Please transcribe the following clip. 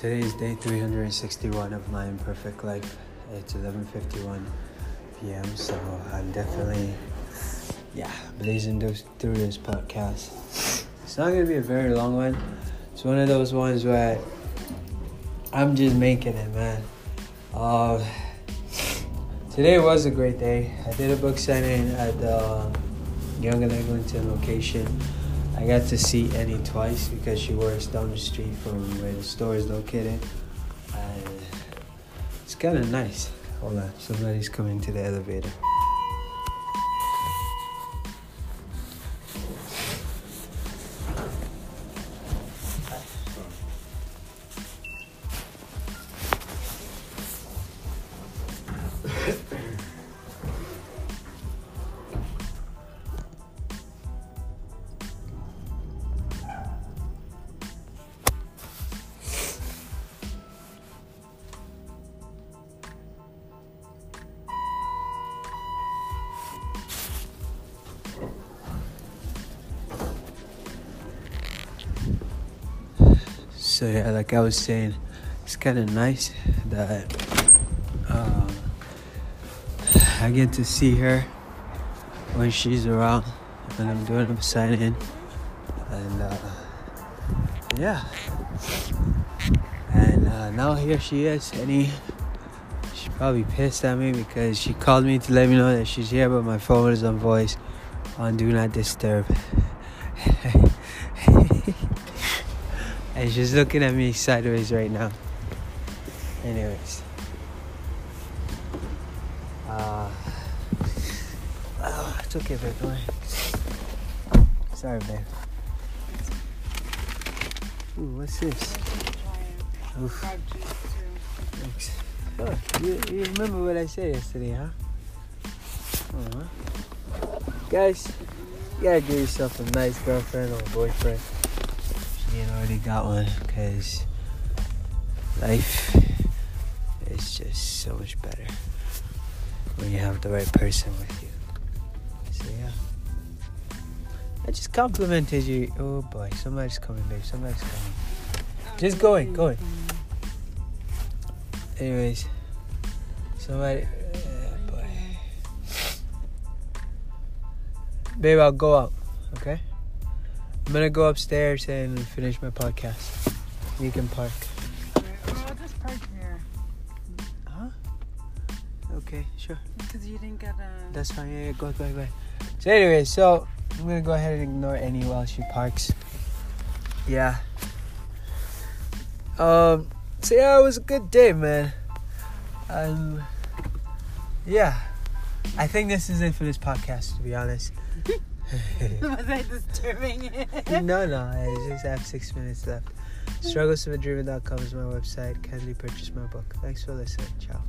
Today is day 361 of my imperfect life. It's 11:51 p.m. So I'm definitely, yeah, blazing through this podcast. It's not gonna be a very long one. It's one of those ones where I'm just making it, man. Uh, today was a great day. I did a book signing at the Yonge and Eglinton location. I got to see Annie twice because she works down the street from where the store is located. And it's kind of nice. Hold on, somebody's coming to the elevator. So yeah, like I was saying, it's kind of nice that um, I get to see her when she's around and I'm doing a signing, and uh, yeah, and uh, now here she is, Annie. She's probably pissed at me because she called me to let me know that she's here, but my phone is on voice on Do Not Disturb. And she's looking at me sideways right now. Anyways. Uh, oh, it's okay, babe. Don't worry. Sorry, babe. Ooh, what's this? Oof. Thanks. Oh, you, you remember what I said yesterday, huh? Uh-huh. Guys, you gotta give yourself a nice girlfriend or boyfriend you already got one because life is just so much better when you have the right person with you. So yeah. I just complimented you. Oh boy, somebody's coming, babe. Somebody's coming. Just going, going. Anyways, somebody. Uh, boy. Babe, I'll go out. Okay. I'm gonna go upstairs and finish my podcast. You can park. Oh, I'll just park here. Huh? Okay, sure. Because you didn't get a. That's fine. Yeah, yeah, go, go, go. So, anyway, so I'm gonna go ahead and ignore Annie while she parks. Yeah. Um. So yeah, it was a good day, man. Um. Yeah. I think this is it for this podcast, to be honest. Was I disturbing it? no, no, I just have six minutes left. Strugglesofadreamer.com is my website. Kindly purchase my book. Thanks for listening. Ciao.